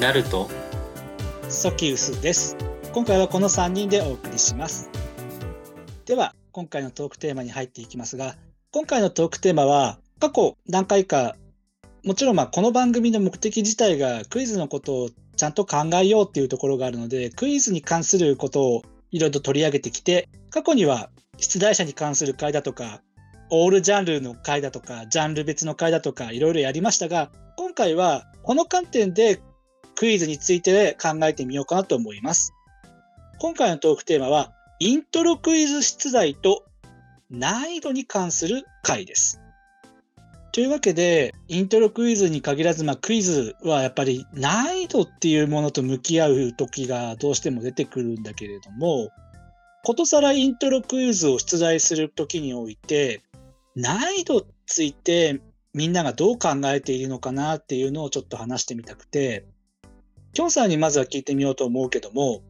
ナルト、ソキウスです。今回はこの3人でお送りします。では、今回のトークテーマに入っていきますが、今回のトークテーマは、過去何回か、もちろんまあこの番組の目的自体がクイズのことをちゃんと考えようっていうところがあるので、クイズに関することをいろいろと取り上げてきて、過去には出題者に関する回だとか、オールジャンルの回だとか、ジャンル別の回だとか、いろいろやりましたが、今回はこの観点でクイズについて考えてみようかなと思います。今回のトークテーマは、イントロクイズ出題と難易度に関する回です。というわけで、イントロクイズに限らず、まあ、クイズはやっぱり難易度っていうものと向き合う時がどうしても出てくるんだけれども、ことさらイントロクイズを出題する時において、難易度についてみんながどう考えているのかなっていうのをちょっと話してみたくて、きょんさんにまずは聞いてみようと思うけども、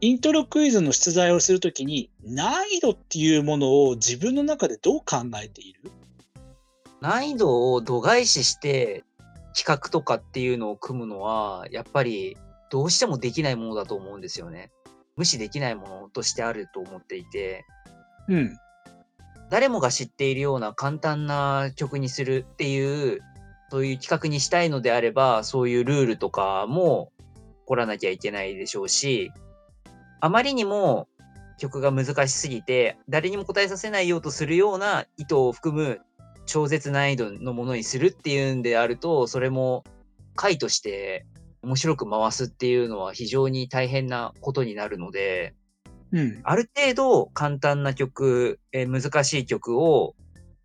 イントロクイズの出題をするときに難易度っていうものを自分の中でどう考えている？難易度を度外視して企画とかっていうのを組むのは、やっぱりどうしてもできないものだと思うんですよね。無視できないものとしてあると思っていて。うん。誰もが知っているような簡単な曲にするっていう、そういう企画にしたいのであれば、そういうルールとかも凝らなきゃいけないでしょうし、あまりにも曲が難しすぎて、誰にも答えさせないようとするような意図を含む超絶難易度のものにするっていうんであると、それも回として面白く回すっていうのは非常に大変なことになるので、うん、ある程度簡単な曲、えー、難しい曲を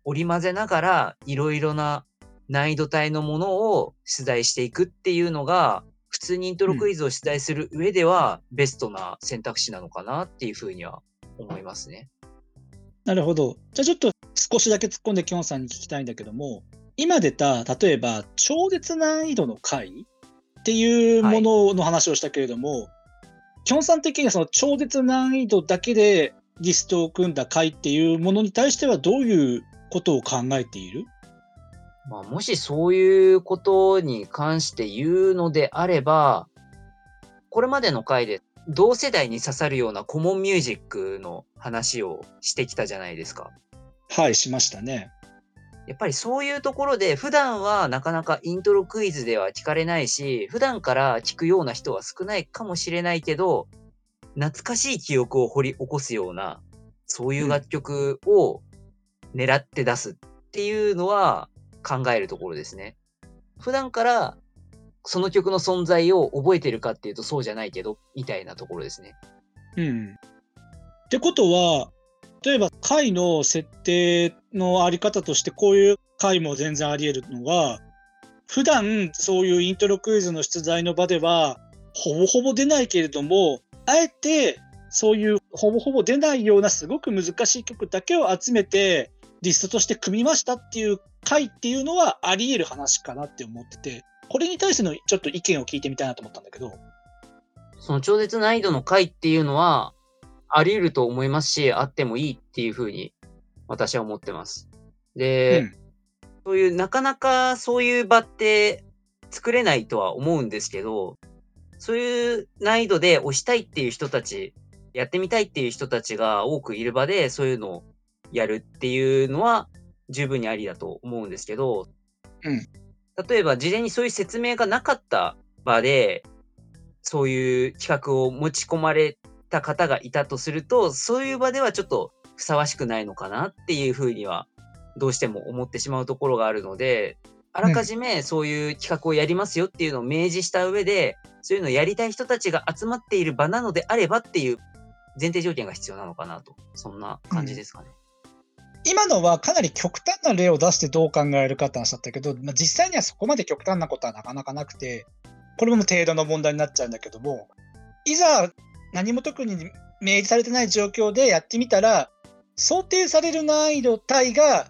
織り交ぜながらいろいろな難易度帯のものを出題していくっていうのが普通にイントロクイズを出題する上ではベストな選択肢なのかなっていうふうには思いますね。なるほど。じゃあちょっと少しだけ突っ込んできょんさんに聞きたいんだけども、今出た例えば超絶難易度の回っていうものの話をしたけれども、はい基本さん的にはその超絶難易度だけでリストを組んだ回っていうものに対してはどういうことを考えている？まあ、もしそういうことに関して言うのであれば、これまでの回で同世代に刺さるようなコモンミュージックの話をしてきたじゃないですか。はい、しましたね。やっぱりそういうところで普段はなかなかイントロクイズでは聞かれないし、普段から聞くような人は少ないかもしれないけど、懐かしい記憶を掘り起こすような、そういう楽曲を狙って出すっていうのは考えるところですね。普段からその曲の存在を覚えてるかっていうとそうじゃないけど、みたいなところですね。うん。ってことは、例えば回の設定のあり方としてこういう回も全然あり得るのが普段そういうイントロクイズの出題の場ではほぼほぼ出ないけれどもあえてそういうほぼほぼ出ないようなすごく難しい曲だけを集めてリストとして組みましたっていう回っていうのはあり得る話かなって思っててこれに対してのちょっと意見を聞いてみたいなと思ったんだけどその超絶難易度の回っていうのはあり得ると思いますし、あってもいいっていうふうに私は思ってます。で、うん、そういう、なかなかそういう場って作れないとは思うんですけど、そういう難易度で押したいっていう人たち、やってみたいっていう人たちが多くいる場で、そういうのをやるっていうのは十分にありだと思うんですけど、うん、例えば事前にそういう説明がなかった場で、そういう企画を持ち込まれた方がいたとすると、そういう場ではちょっとふさわしくないのかなっていうふうには、どうしても思ってしまうところがあるので、あらかじめそういう企画をやりますよっていうのを明示した上で、そういうのをやりたい人たちが集まっている場なのであればっていう前提条件が必要なのかなと。そんな感じですかね。うん、今のはかなり極端な例を出してどう考えるかって話だったけど、まあ、実際にはそこまで極端なことはなかなかなくて、これも程度の問題になっちゃうんだけども、いざ何も特に明示されてない状況でやってみたら、想定される難易度帯が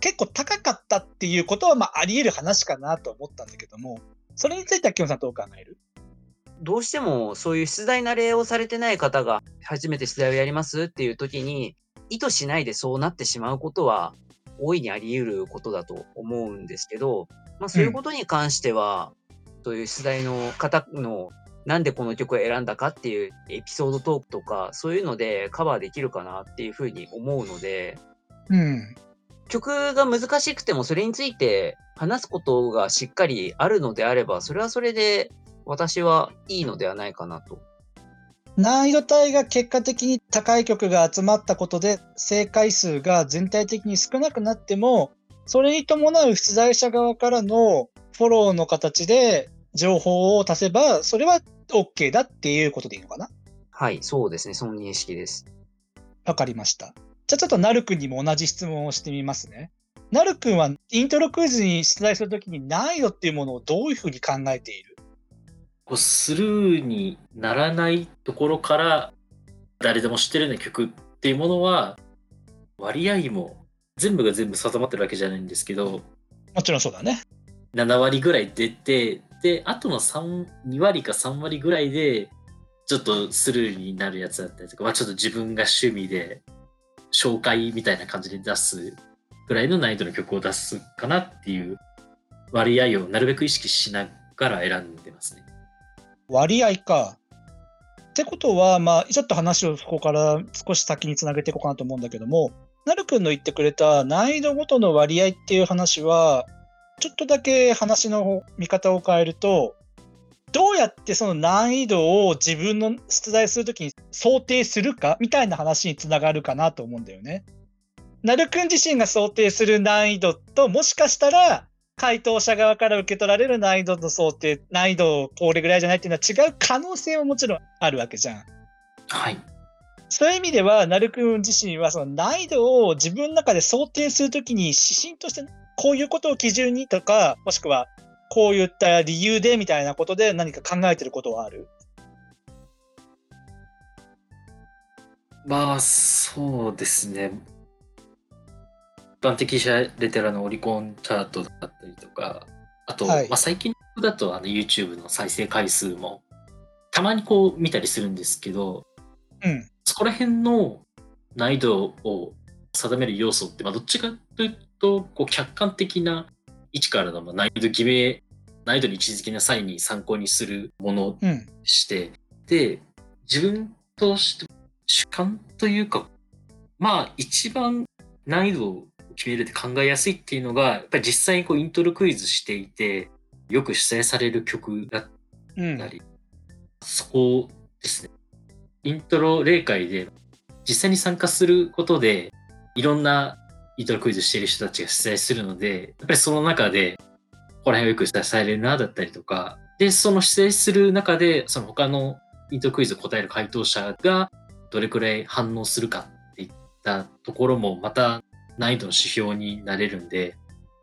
結構高かったっていうことは、まあ、あり得る話かなと思ったんだけども、それについては、きょんさんどう考える？どうしてもそういう出題慣れをされてない方が初めて出題をやりますっていう時に、意図しないでそうなってしまうことは大いにあり得ることだと思うんですけど、まあそういうことに関しては、うん、そういう出題の方のなんでこの曲を選んだかっていうエピソードトークとか、そういうのでカバーできるかなっていうふうに思うので、うん。曲が難しくてもそれについて話すことがしっかりあるのであれば、それはそれで私はいいのではないかなと。難易度帯が結果的に高い曲が集まったことで正解数が全体的に少なくなっても、それに伴う出題者側からのフォローの形で情報を足せば、それは OK だっていうことでいいのかな？はい、そうですね。その認識です。わかりました。じゃあちょっとなるくんにも同じ質問をしてみますね。なるくんはイントロクイズに出題するときに難易度っていうものをどういうふうに考えている？こうスルーにならないところから誰でも知ってるような曲っていうものは割合も全部が全部定まってるわけじゃないんですけどもちろんそうだね7割ぐらい出てで、あとの3、2割か3割ぐらいで、ちょっとスルーになるやつだったりとか、まあ、ちょっと自分が趣味で紹介みたいな感じで出すぐらいの難易度の曲を出すかなっていう割合をなるべく意識しながら選んでますね。割合か。ってことは、まあ、ちょっと話をそこから少し先につなげていこうかなと思うんだけども、なるくんの言ってくれた難易度ごとの割合っていう話は、ちょっとだけ話の見方を変えると、どうやってその難易度を自分の出題するときに想定するかみたいな話につながるかなと思うんだよね。なるくん自身が想定する難易度と、もしかしたら回答者側から受け取られる難易度の想定、難易度これぐらいじゃないっていうのは違う可能性ももちろんあるわけじゃん。はい。そういう意味では、なるくん自身はその難易度を自分の中で想定するときに指針としてこういうことを基準にとか、もしくはこういった理由でみたいなことで何か考えてることはある？まあ、そうですね。一般的者レテラのオリコンチャートだったりとか、あと、はい、まあ、最近だとあの YouTube の再生回数もたまにこう見たりするんですけど、うん、そこら辺の難易度を定める要素って、まあ、どっちかというとこう客観的な位置からの難易度決め難易度に位置づけな際に参考にするものでして、うん、で自分として主観というかまあ一番難易度を決めるって考えやすいっていうのがやっぱり実際にこうイントロクイズしていてよく出題される曲だったり、うん、そこですね。イントロ例会で実際に参加することでいろんなイントロクイズしている人たちが出題するので、やっぱりその中で、ここら辺をよく出題されるな、だったりとか、で、その出題する中で、その他のイントロクイズを答える回答者がどれくらい反応するかっていったところも、また難易度の指標になれるんで、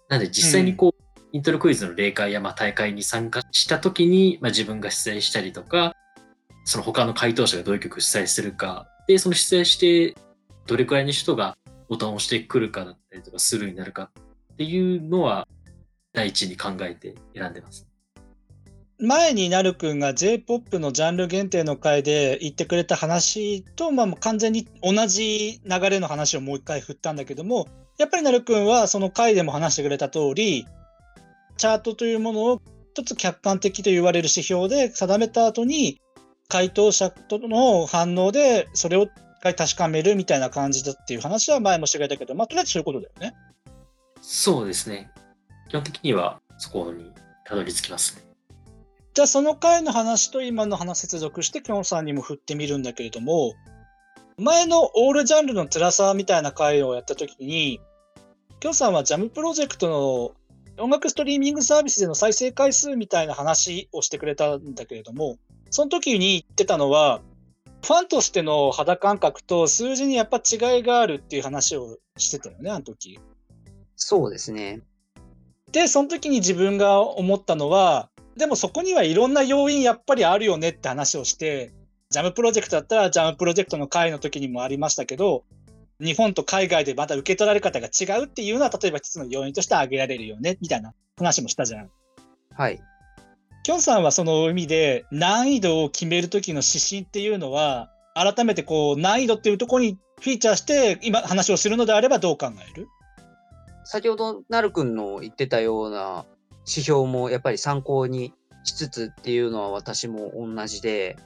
なんで実際にこう、うん、イントロクイズの例会やまあ大会に参加した時に、まあ、自分が出題したりとか、その他の回答者がどういう曲出題するか、で、その出題して、どれくらいの人がボタンを押してくるかだったりとか、スルーになるかっていうのは、第一に考えて選んでます。前になるくんが J-POP のジャンル限定の回で言ってくれた話と、まあ、完全に同じ流れの話をもう一回振ったんだけども、やっぱりなるくんはその回でも話してくれた通り、チャートというものを一つ客観的と言われる指標で定めた後に、回答者との反応でそれを回確かめるみたいな感じだっていう話は前もしてくれたけど、まあ、とりあえずそういうことだよね。そうですね。基本的にはそこにたどり着きますね。じゃあその回の話と今の話接続してきょんさんにも振ってみるんだけれども前のオールジャンルの辛さみたいな回をやった時にきょんさんはジャムプロジェクトの音楽ストリーミングサービスでの再生回数みたいな話をしてくれたんだけれどもその時に言ってたのはファンとしての肌感覚と数字にやっぱ違いがあるっていう話をしてたよね、あの時。そうですね。で、その時に自分が思ったのは、でもそこにはいろんな要因やっぱりあるよねって話をして、ジャムプロジェクトだったらジャムプロジェクトの会の時にもありましたけど、日本と海外でまた受け取られ方が違うっていうのは、例えば一つの要因として挙げられるよね、みたいな話もしたじゃん。はい。きょんさんはその意味で難易度を決める時の指針っていうのは、改めてこう難易度っていうところにフィーチャーして今話をするのであればどう考える？先ほど、なるくんの言ってたような指標もやっぱり参考にしつつっていうのは私も同じで、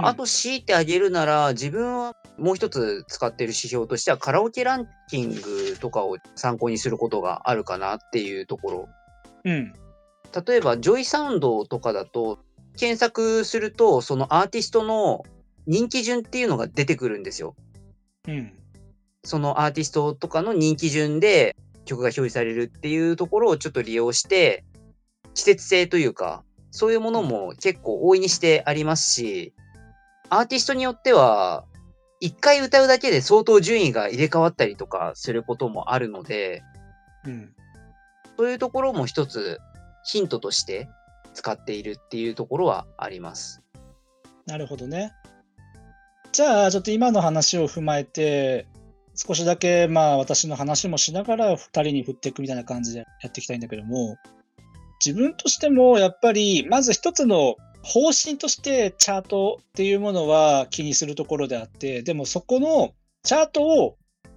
あと強いてあげるなら、自分はもう一つ使っている指標としては、カラオケランキングとかを参考にすることがあるかなっていうところ。うん。例えば、 JOYSOUND とかだと、検索すると、そのアーティストの人気順っていうのが出てくるんですよ。うん。そのアーティストとかの人気順で曲が表示されるっていうところをちょっと利用して、季節性というか、そういうものも結構大いにしてありますし、アーティストによっては、一回歌うだけで相当順位が入れ替わったりとかすることもあるので、うん。そういうところも一つヒントとして使っているっていうところはあります。なるほどね。じゃあ、ちょっと今の話を踏まえて、少しだけまあ私の話もしながら2人に振っていくみたいな感じでやっていきたいんだけども、自分としてもやっぱりまず一つの方針としてチャートっていうものは気にするところであって、でもそこのチャートを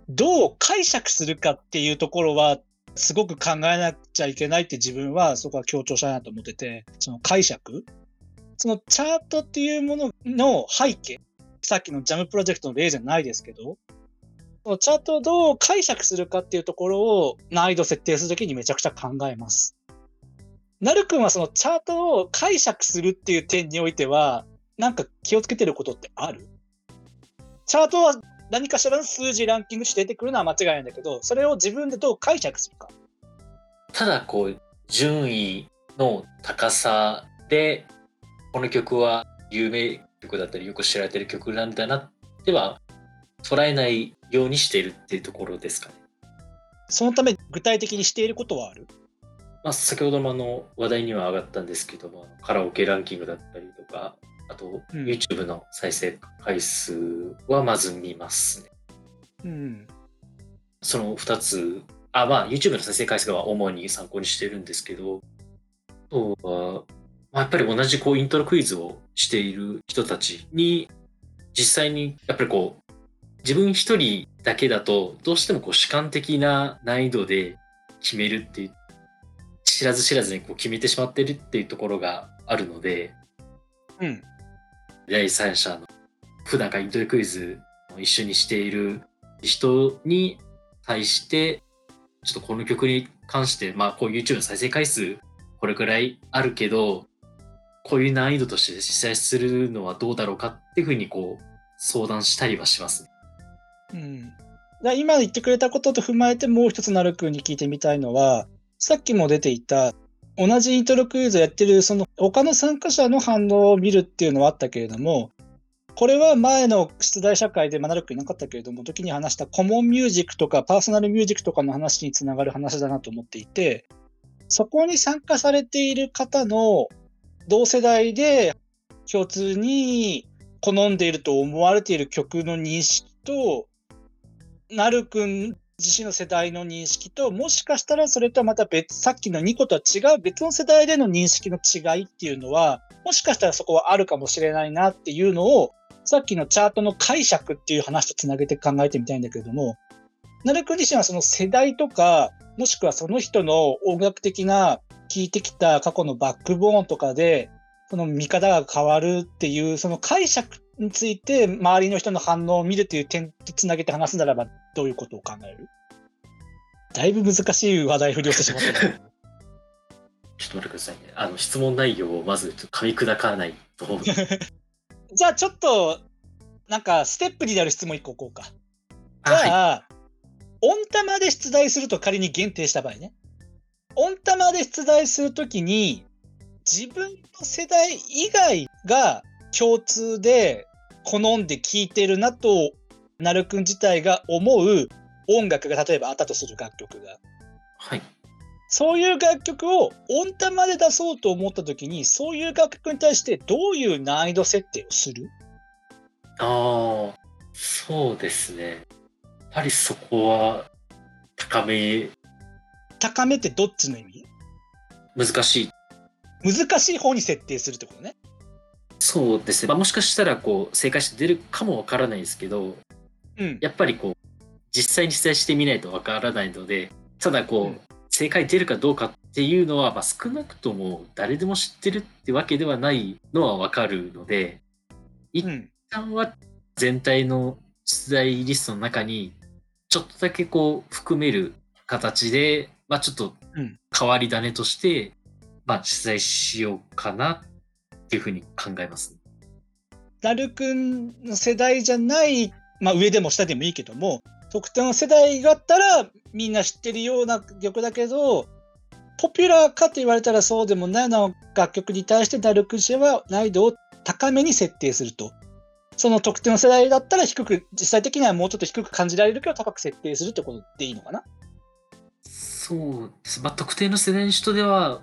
どう解釈するかっていうところはすごく考えなくちゃいけないって自分はそこは強調したいなと思ってて、その解釈そのチャートっていうものの背景、さっきのジャムプロジェクトの例じゃないですけど、チャートをどう解釈するかっていうところを難易度設定するときにめちゃくちゃ考えます。なるくんはそのチャートを解釈するっていう点においては、なんか気をつけてることってある？チャートは何かしらの数字ランキングして出てくるのは間違いないんだけど、それを自分でどう解釈するか。ただこう順位の高さでこの曲は有名曲だったりよく知られてる曲なんだなっては捉えないようにしているっていうところですかね。そのため具体的にしていることはある？まあ、先ほどもあの話題には上がったんですけどもカラオケランキングだったりとかあとうん YouTube の再生回数はまず見ますね。うん。その2つあまあ YouTube の再生回数は主に参考にしてるんですけどあとは、まあ、やっぱり同じこうイントロクイズをしている人たちに実際にやっぱりこう自分一人だけだとどうしてもこう主観的な難易度で決めるっていう知らず知らずにこう決めてしまってるっていうところがあるのでうん。第三者の普段からイントロクイズを一緒にしている人に対してちょっとこの曲に関してまあこう YouTube の再生回数これくらいあるけどこういう難易度として実際するのはどうだろうかっていうふうにこう相談したりはします。うん。今言ってくれたことと踏まえてもう一つなるくんに聞いてみたいのは、さっきも出ていた、同じイントロクイズをやってるその他の参加者の反応を見るっていうのはあったけれども、これは前の出題社会でまあなるくんいなかったけれども、時に話したコモンミュージックとかパーソナルミュージックとかの話につながる話だなと思っていて、そこに参加されている方の同世代で共通に好んでいると思われている曲の認識と、なるくん自身の世代の認識と、もしかしたらそれとはまた別、さっきの2個とは違う別の世代での認識の違いっていうのは、もしかしたらそこはあるかもしれないなっていうのを、さっきのチャートの解釈っていう話とつなげて考えてみたいんだけれども、なるく自身はその世代とか、もしくはその人の音楽的な聞いてきた過去のバックボーンとかで、その見方が変わるっていう、その解釈について周りの人の反応を見るという点とつなげて話すならばどういうことを考える？だいぶ難しい話題振りをしてしまったな。ちょっと待ってくださいね。あの質問内容をまずちょっと噛み砕かないと。じゃあちょっと、なんかステップになる質問1個置こうか。じあはいゃあ、温玉で出題すると仮に限定した場合ね。温玉で出題するときに、自分の世代以外が共通で好んで聴いてるなと、なるくん自体が思う音楽が例えばあったとする楽曲が。はい。そういう楽曲を音玉で出そうと思った時に、そういう楽曲に対してどういう難易度設定をする？ああ、そうですね。やっぱりそこは高め、高めってどっちの意味？難しい。難しい方に設定するってことね。そうですね。まあ、もしかしたらこう正解して出るかもわからないですけど、うん。やっぱりこう実際に出題してみないとわからないので、ただこう、うん正解出るかどうかっていうのは、まあ、少なくとも誰でも知ってるってわけではないのはわかるので、一うん。旦は全体の出題リストの中にちょっとだけこう含める形で、まあ、ちょっとうん変わり種として、まあ、出題しようかなっていうふうに考えます。なるくんの世代じゃない、まあ上でも下でもいいけども、特定の世代だったらみんな知ってるような曲だけど、ポピュラーかと言われたらそうでもないような楽曲に対してダルクシェは難易度を高めに設定すると。その特定の世代だったら低く、実際的にはもうちょっと低く感じられるけど高く設定するってことでいいのかな？そうです。まあ、特定の世代の人では、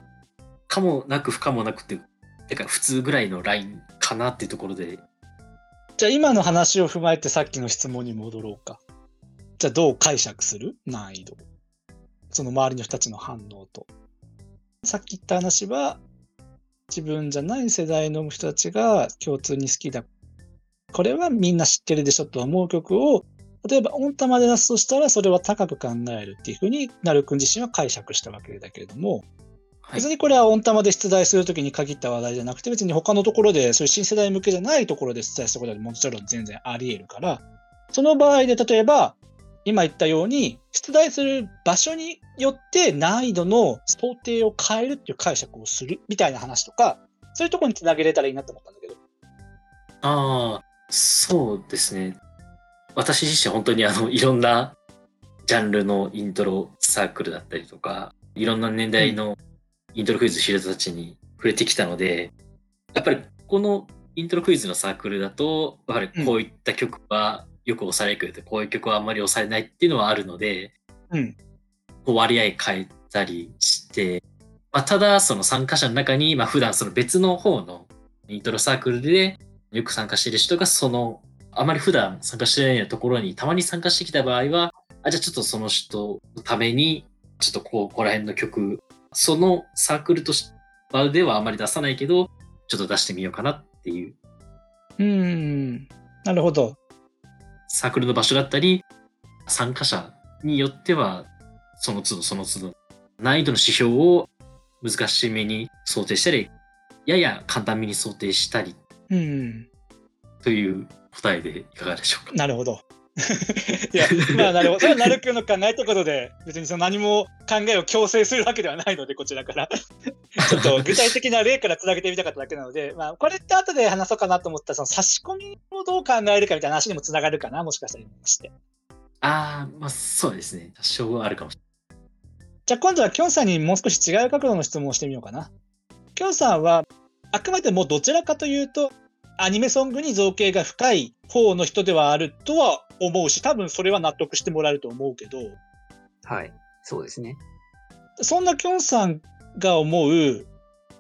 かもなく不可もなくって、てから普通ぐらいのラインかなっていうところで、じゃあ今の話を踏まえてさっきの質問に戻ろうか。じゃあどう解釈する？難易度。その周りの人たちの反応と。さっき言った話は、自分じゃない世代の人たちが共通に好きだ。これはみんな知ってるでしょと思う曲を、例えば音玉で出すとしたらそれは高く考えるっていうふうになるくん自身は解釈したわけだけれども、別にこれは音玉で出題するときに限った話題じゃなくて、別に他のところで、そういう新世代向けじゃないところで出題することはもちろん全然あり得るから、その場合で例えば、今言ったように、出題する場所によって難易度の想定を変えるっていう解釈をするみたいな話とか、そういうところにつなげれたらいいなと思ったんだけど。ああ、そうですね。私自身本当にあの、いろんなジャンルのイントロサークルだったりとか、いろんな年代のイントロクイズ知る人たちに触れてきたので、やっぱりこのイントロクイズのサークルだと、やはりこういった曲はよく押されてくれて、こういう曲はあんまり押されないっていうのはあるので、うん。こう割合変えたりして、まあ、ただその参加者の中に、まあ、普段その別の方のイントロサークルでよく参加している人がそのあまり普段参加してないようなところにたまに参加してきた場合はあじゃあちょっとその人のためにちょっとこうここら辺の曲そのサークルとしてではあまり出さないけどちょっと出してみようかなっていううーん。なるほど。サークルの場所だったり参加者によってはその都度その都度難易度の指標を難しめに想定したりやや簡単めに想定したりうん。という答えでいかがでしょうか？なるほど。いや、まあ、なるほど。それはなるくんの考えということで、別にその何も考えを強制するわけではないので、こちらから。ちょっと具体的な例からつなげてみたかっただけなので、まあ、これって後で話そうかなと思ったその差し込みをどう考えるかみたいな話にもつながるかな、もしかしたら今して。ああ、まあそうですね。多少はあるかもしれじゃあ今度はきょんさんにもう少し違う角度の質問をしてみようかな。きょんさんは、あくまでもどちらかというと、アニメソングに造形が深い方の人ではあるとは思うし、多分それは納得してもらえると思うけど、はい。そうですね。そんなきょんさんが思う、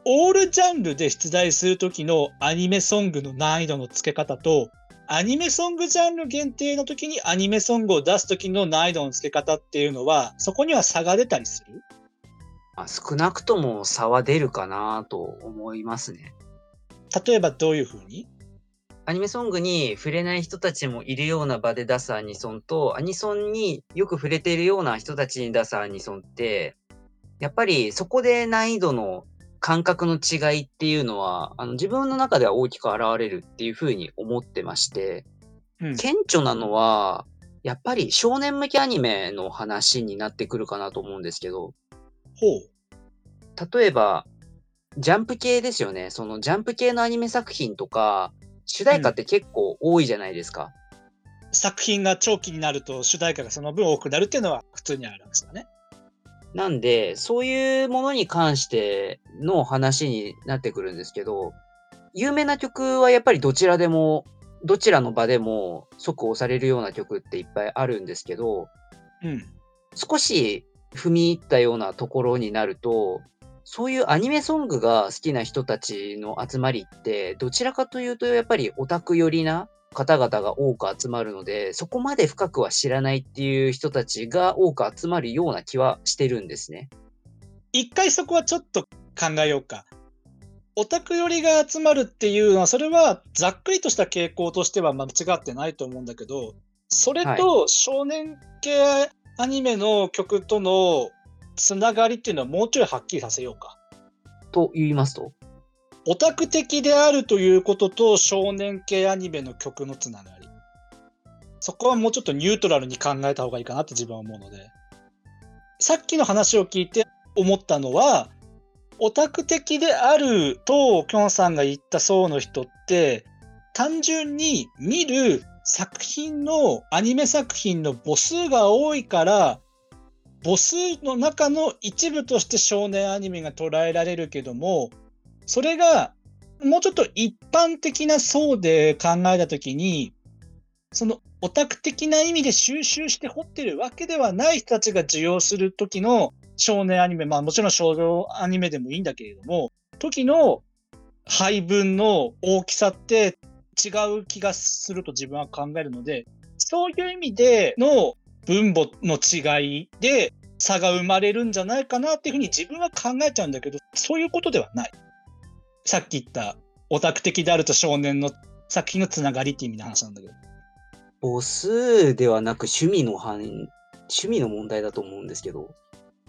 オールジャンルで出題するときのアニメソングの難易度の付け方と、アニメソングジャンル限定の時にアニメソングを出す時の難易度の付け方っていうのは、そこには差が出たりする？まあ、少なくとも差は出るかなと思いますね。例えばどういうふうに？アニメソングに触れない人たちもいるような場で出すアニソンと、アニソンによく触れているような人たちに出すアニソンって、やっぱりそこで難易度の感覚の違いっていうのは、あの自分の中では大きく現れるっていうふうに思ってまして、うん顕著なのは、やっぱり少年向けアニメの話になってくるかなと思うんですけど、ほう。例えば、ジャンプ系ですよね。そのジャンプ系のアニメ作品とか、主題歌って結構多いじゃないですか。作品が長期になると主題歌がその分多くなるっていうのは普通にあるんですよね。なんで、そういうものに関しての話になってくるんですけど、有名な曲はやっぱりどちらでも、どちらの場でも即押されるような曲っていっぱいあるんですけど、うん。少し踏み入ったようなところになると、そういうアニメソングが好きな人たちの集まりって、どちらかというとやっぱりオタク寄りな方々が多く集まるので、そこまで深くは知らないっていう人たちが多く集まるような気はしてるんですね。一回そこはちょっと考えようか。オタク寄りが集まるっていうのは、それはざっくりとした傾向としては間違ってないと思うんだけど、それと少年系アニメの曲とのつながりっていうのはもうちょいはっきりさせようか。と言いますと？オタク的であるということと少年系アニメの曲のつながり。そこはもうちょっとニュートラルに考えた方がいいかなって自分は思うので。さっきの話を聞いて思ったのは、オタク的であると、きょんさんが言った層の人って、単純に見る作品の、アニメ作品の母数が多いから、母数の中の一部として少年アニメが捉えられるけども、それがもうちょっと一般的な層で考えたときに、そのオタク的な意味で収集して掘ってるわけではない人たちが受容する時の少年アニメ、まあもちろん少女アニメでもいいんだけれども、時の配分の大きさって違う気がすると自分は考えるので、そういう意味での分母の違いで差が生まれるんじゃないかなっていうふうに自分は考えちゃうんだけど、そういうことではない。さっき言ったオタク的であると少年の作品のつながりっていう意味の話なんだけど。母数ではなく趣味の範囲、趣味の問題だと思うんですけど。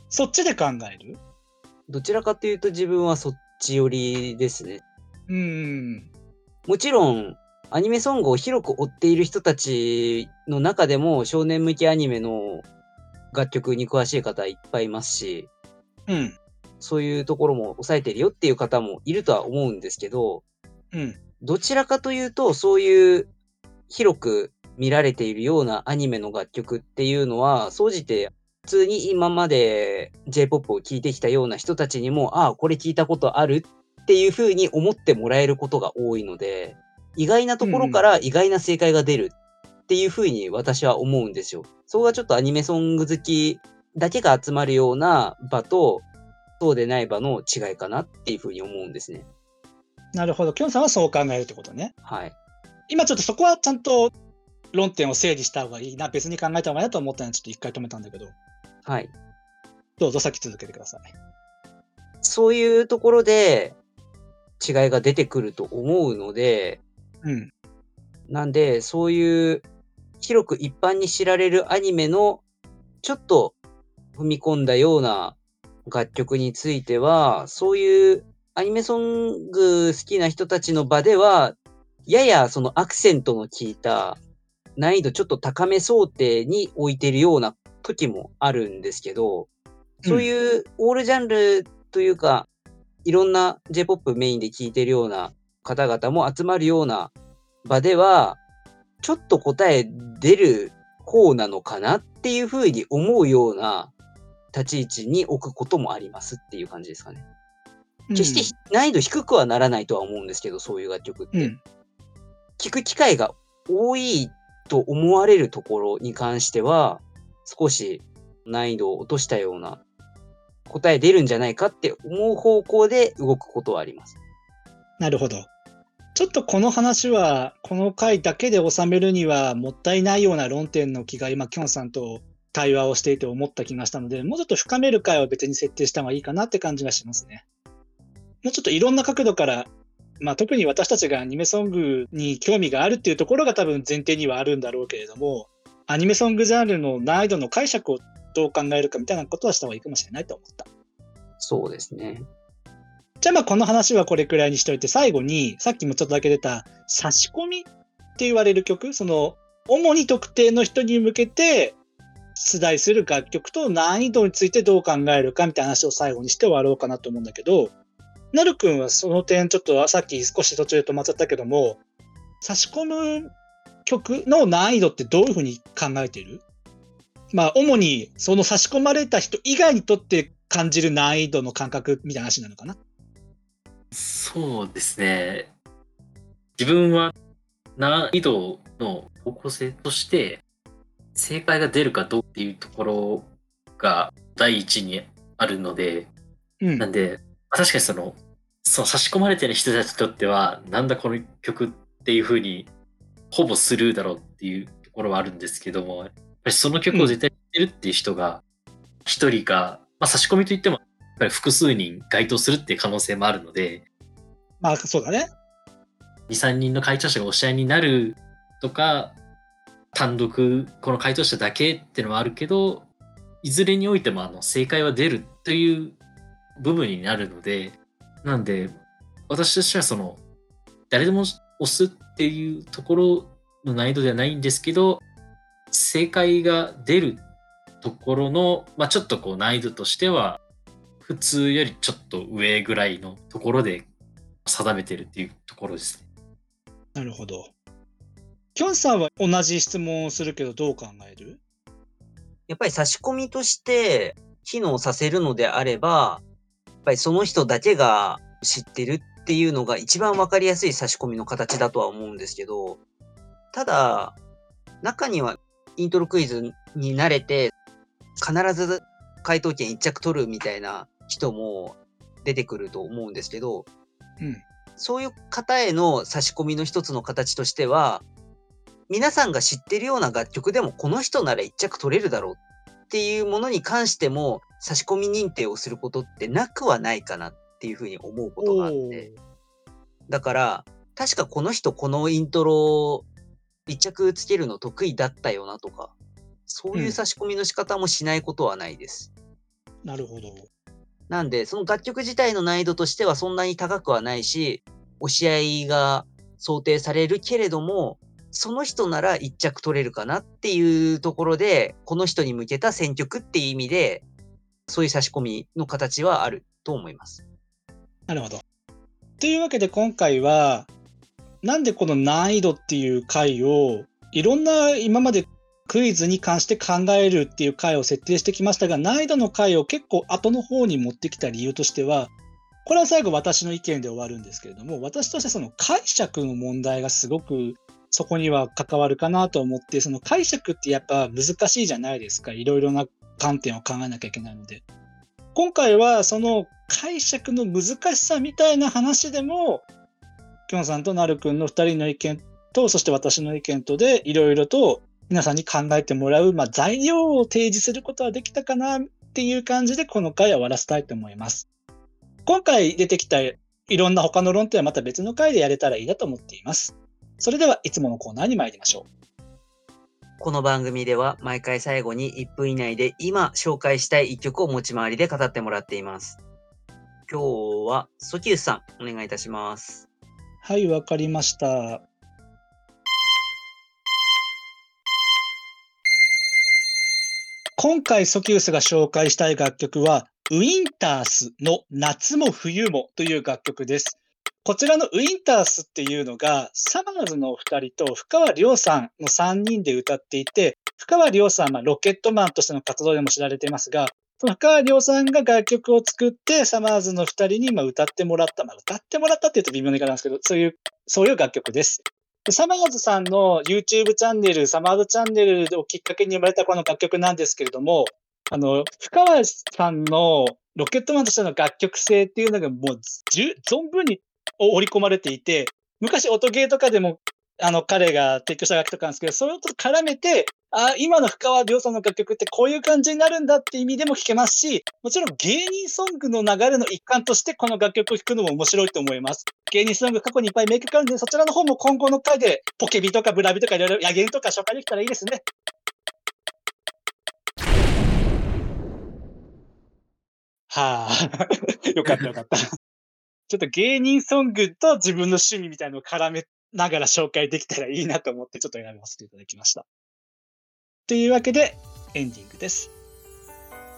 そっちで考える？どちらかというと自分はそっち寄りですね。うん。もちろん、アニメソングを広く追っている人たちの中でも少年向けアニメの楽曲に詳しい方いっぱいいますし、うん。そういうところも抑えてるよっていう方もいるとは思うんですけど、うん。どちらかというと、そういう広く見られているようなアニメの楽曲っていうのは、総じて普通に今まで J-POP を聴いてきたような人たちにも、ああ、これ聞いたことあるっていうふうに思ってもらえることが多いので、意外なところから意外な正解が出るっていうふうに私は思うんですよ。そこがちょっとアニメソング好きだけが集まるような場と、そうでない場の違いかなっていうふうに思うんですね。なるほど。きょんさんはそう考えるってことね。はい。今ちょっとそこはちゃんと論点を整理した方がいいな、別に考えた方がいいなと思ったので、ちょっと一回止めたんだけど。はい。どうぞ先続けてください。そういうところで違いが出てくると思うので、うん。なんで、そういう広く一般に知られるアニメのちょっと踏み込んだような楽曲については、そういうアニメソング好きな人たちの場では、ややそのアクセントの効いた難易度ちょっと高め想定に置いてるような時もあるんですけど、そういうオールジャンルというか、いろんな J-POP メインで聴いてるような方々も集まるような場では、ちょっと答え出る方なのかなっていうふうに思うような立ち位置に置くこともありますっていう感じですかね。決して難易度低くはならないとは思うんですけど、そういう楽曲って。うん、聞く機会が多いと思われるところに関しては、少し難易度を落としたような答え出るんじゃないかって思う方向で動くことはあります。なるほど。ちょっとこの話は、この回だけで収めるにはもったいないような論点の気が今、きょんさんと対話をしていて思った気がしたので、もうちょっと深める回は別に設定した方がいいかなって感じがしますね。もうちょっといろんな角度からまあ、特に私たちがアニメソングに興味があるっていうところが多分前提にはあるんだろうけれども、アニメソングジャンルの難易度の解釈をどう考えるかみたいなことはした方がいいかもしれないと思った。そうですね。じゃあまあこの話はこれくらいにしといて、最後にさっきもちょっとだけ出た差し込みって言われる曲、その主に特定の人に向けて出題する楽曲と難易度についてどう考えるかみたいな話を最後にして終わろうかなと思うんだけど、なるくんはその点ちょっとさっき少し途中で止まっちゃったけども、差し込む曲の難易度ってどういうふうに考えてる？まあ、主にその差し込まれた人以外にとって感じる難易度の感覚みたいな話なのかな？そうですね。自分は難易度の方向性として正解が出るかどうっていうところが第一にあるので、うんなんで、確かにその、その差し込まれてる人たちにとっては、なんだこの曲っていうふうに、ほぼスルーだろうっていうところはあるんですけども、やっぱりその曲を絶対知ってるっていう人が、一人が、まあ、差し込みといっても、ぱり複数人該当するっていう可能性もあるので、まあ、そうだね。2、3人の回答者が押し合いになるとか、単独、この回答者だけっていうのはあるけど、いずれにおいてもあの正解は出るという部分になるので、なんで、私としてはその、誰でも押すっていうところの難易度ではないんですけど、正解が出るところの、まあ、ちょっとこう難易度としては、普通よりちょっと上ぐらいのところで定めてるっていうところですね。なるほど。きょんさんは同じ質問をするけど、どう考える？やっぱり差し込みとして機能させるのであれば、やっぱりその人だけが知ってるっていうのが一番わかりやすい差し込みの形だとは思うんですけど、ただ、中にはイントロクイズに慣れて、必ず回答権一着取るみたいな人も出てくると思うんですけど、うん。そういう方への差し込みの一つの形としては、皆さんが知ってるような楽曲でもこの人なら一着取れるだろうっていうものに関しても差し込み認定をすることってなくはないかなっていうふうに思うことがあって。だから、確かこの人このイントロ一着つけるの得意だったよなとか、そういう差し込みの仕方もしないことはないです。なるほど。なんで、その楽曲自体の難易度としてはそんなに高くはないし、押し合いが想定されるけれども、その人なら一着取れるかなっていうところで、この人に向けた選曲っていう意味で、そういう差し込みの形はあると思います。なるほど。というわけで今回は、なんでこの難易度っていう回を、いろんな今までクイズに関して考えるっていう回を設定してきましたが、難易度の回を結構後の方に持ってきた理由としては、これは最後私の意見で終わるんですけれども、私としてその解釈の問題がすごくそこには関わるかなと思って、その解釈ってやっぱ難しいじゃないですか。いろいろな観点を考えなきゃいけないので。今回はその解釈の難しさみたいな話でも、きょんさんとなるくんの2人の意見と、そして私の意見とで、いろいろと皆さんに考えてもらう、まあ、材料を提示することはできたかなっていう感じで、この回は終わらせたいと思います。今回出てきたいろんな他の論点はまた別の回でやれたらいいなと思っています。それではいつものコーナーに参りましょう。この番組では毎回最後に1分以内で今紹介したい1曲を持ち回りで語ってもらっています。今日はソキュースさんお願いいたします。はい、わかりました。今回ソキュースが紹介したい楽曲は、ウィンタースの夏も冬もという楽曲です。こちらのウィンタースっていうのが、サマーズのお二人と深川亮さんの3人で歌っていて、深川亮さんはロケットマンとしての活動でも知られていますが、その深川亮さんが楽曲を作って、サマーズの二人にま歌ってもらった、まあ、歌ってもらったって言うと微妙な言い方なんですけど、そういう、そういう楽曲です。サマーズさんの YouTube チャンネル、サマーズチャンネルをきっかけに生まれたこの楽曲なんですけれども、あの、深川さんのロケットマンとしての楽曲性っていうのがもうじゅ存分に織り込まれていて、昔音ゲーとかでも、あの、彼が提供した楽曲なんですけど、それと絡めて、あ今の深川亮さんの楽曲ってこういう感じになるんだって意味でも聴けますし、もちろん芸人ソングの流れの一環としてこの楽曲を聴くのも面白いと思います。芸人ソング過去にいっぱい名曲あるんで、そちらの方も今後の回でポケビとかブラビとかいろいろ、やげんとか紹介できたらいいですね。はあ、よかったよかった。ちょっと芸人ソングと自分の趣味みたいなのを絡めながら紹介できたらいいなと思ってちょっと選びさせていただきました。というわけで、エンディングです。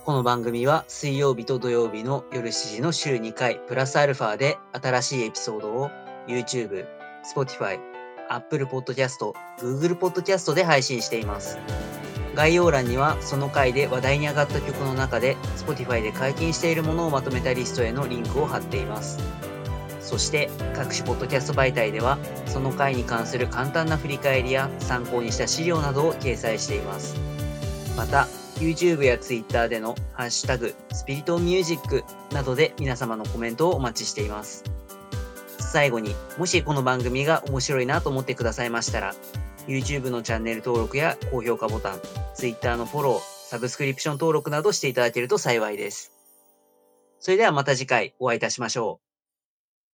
この番組は水曜日と土曜日の夜7時の週2回プラスアルファで新しいエピソードを YouTube、Spotify、Apple Podcast、Google Podcast で配信しています。概要欄にはその回で話題に上がった曲の中で Spotify で解禁しているものをまとめたリストへのリンクを貼っています。そして各種ポッドキャスト媒体ではその回に関する簡単な振り返りや参考にした資料などを掲載しています。また YouTube や Twitter でのハッシュタグ、スピリットミュージックなどで皆様のコメントをお待ちしています。最後に、もしこの番組が面白いなと思ってくださいましたら、YouTube のチャンネル登録や高評価ボタン、Twitter のフォロー、サブスクリプション登録などしていただけると幸いです。それではまた次回お会いいたしましょう。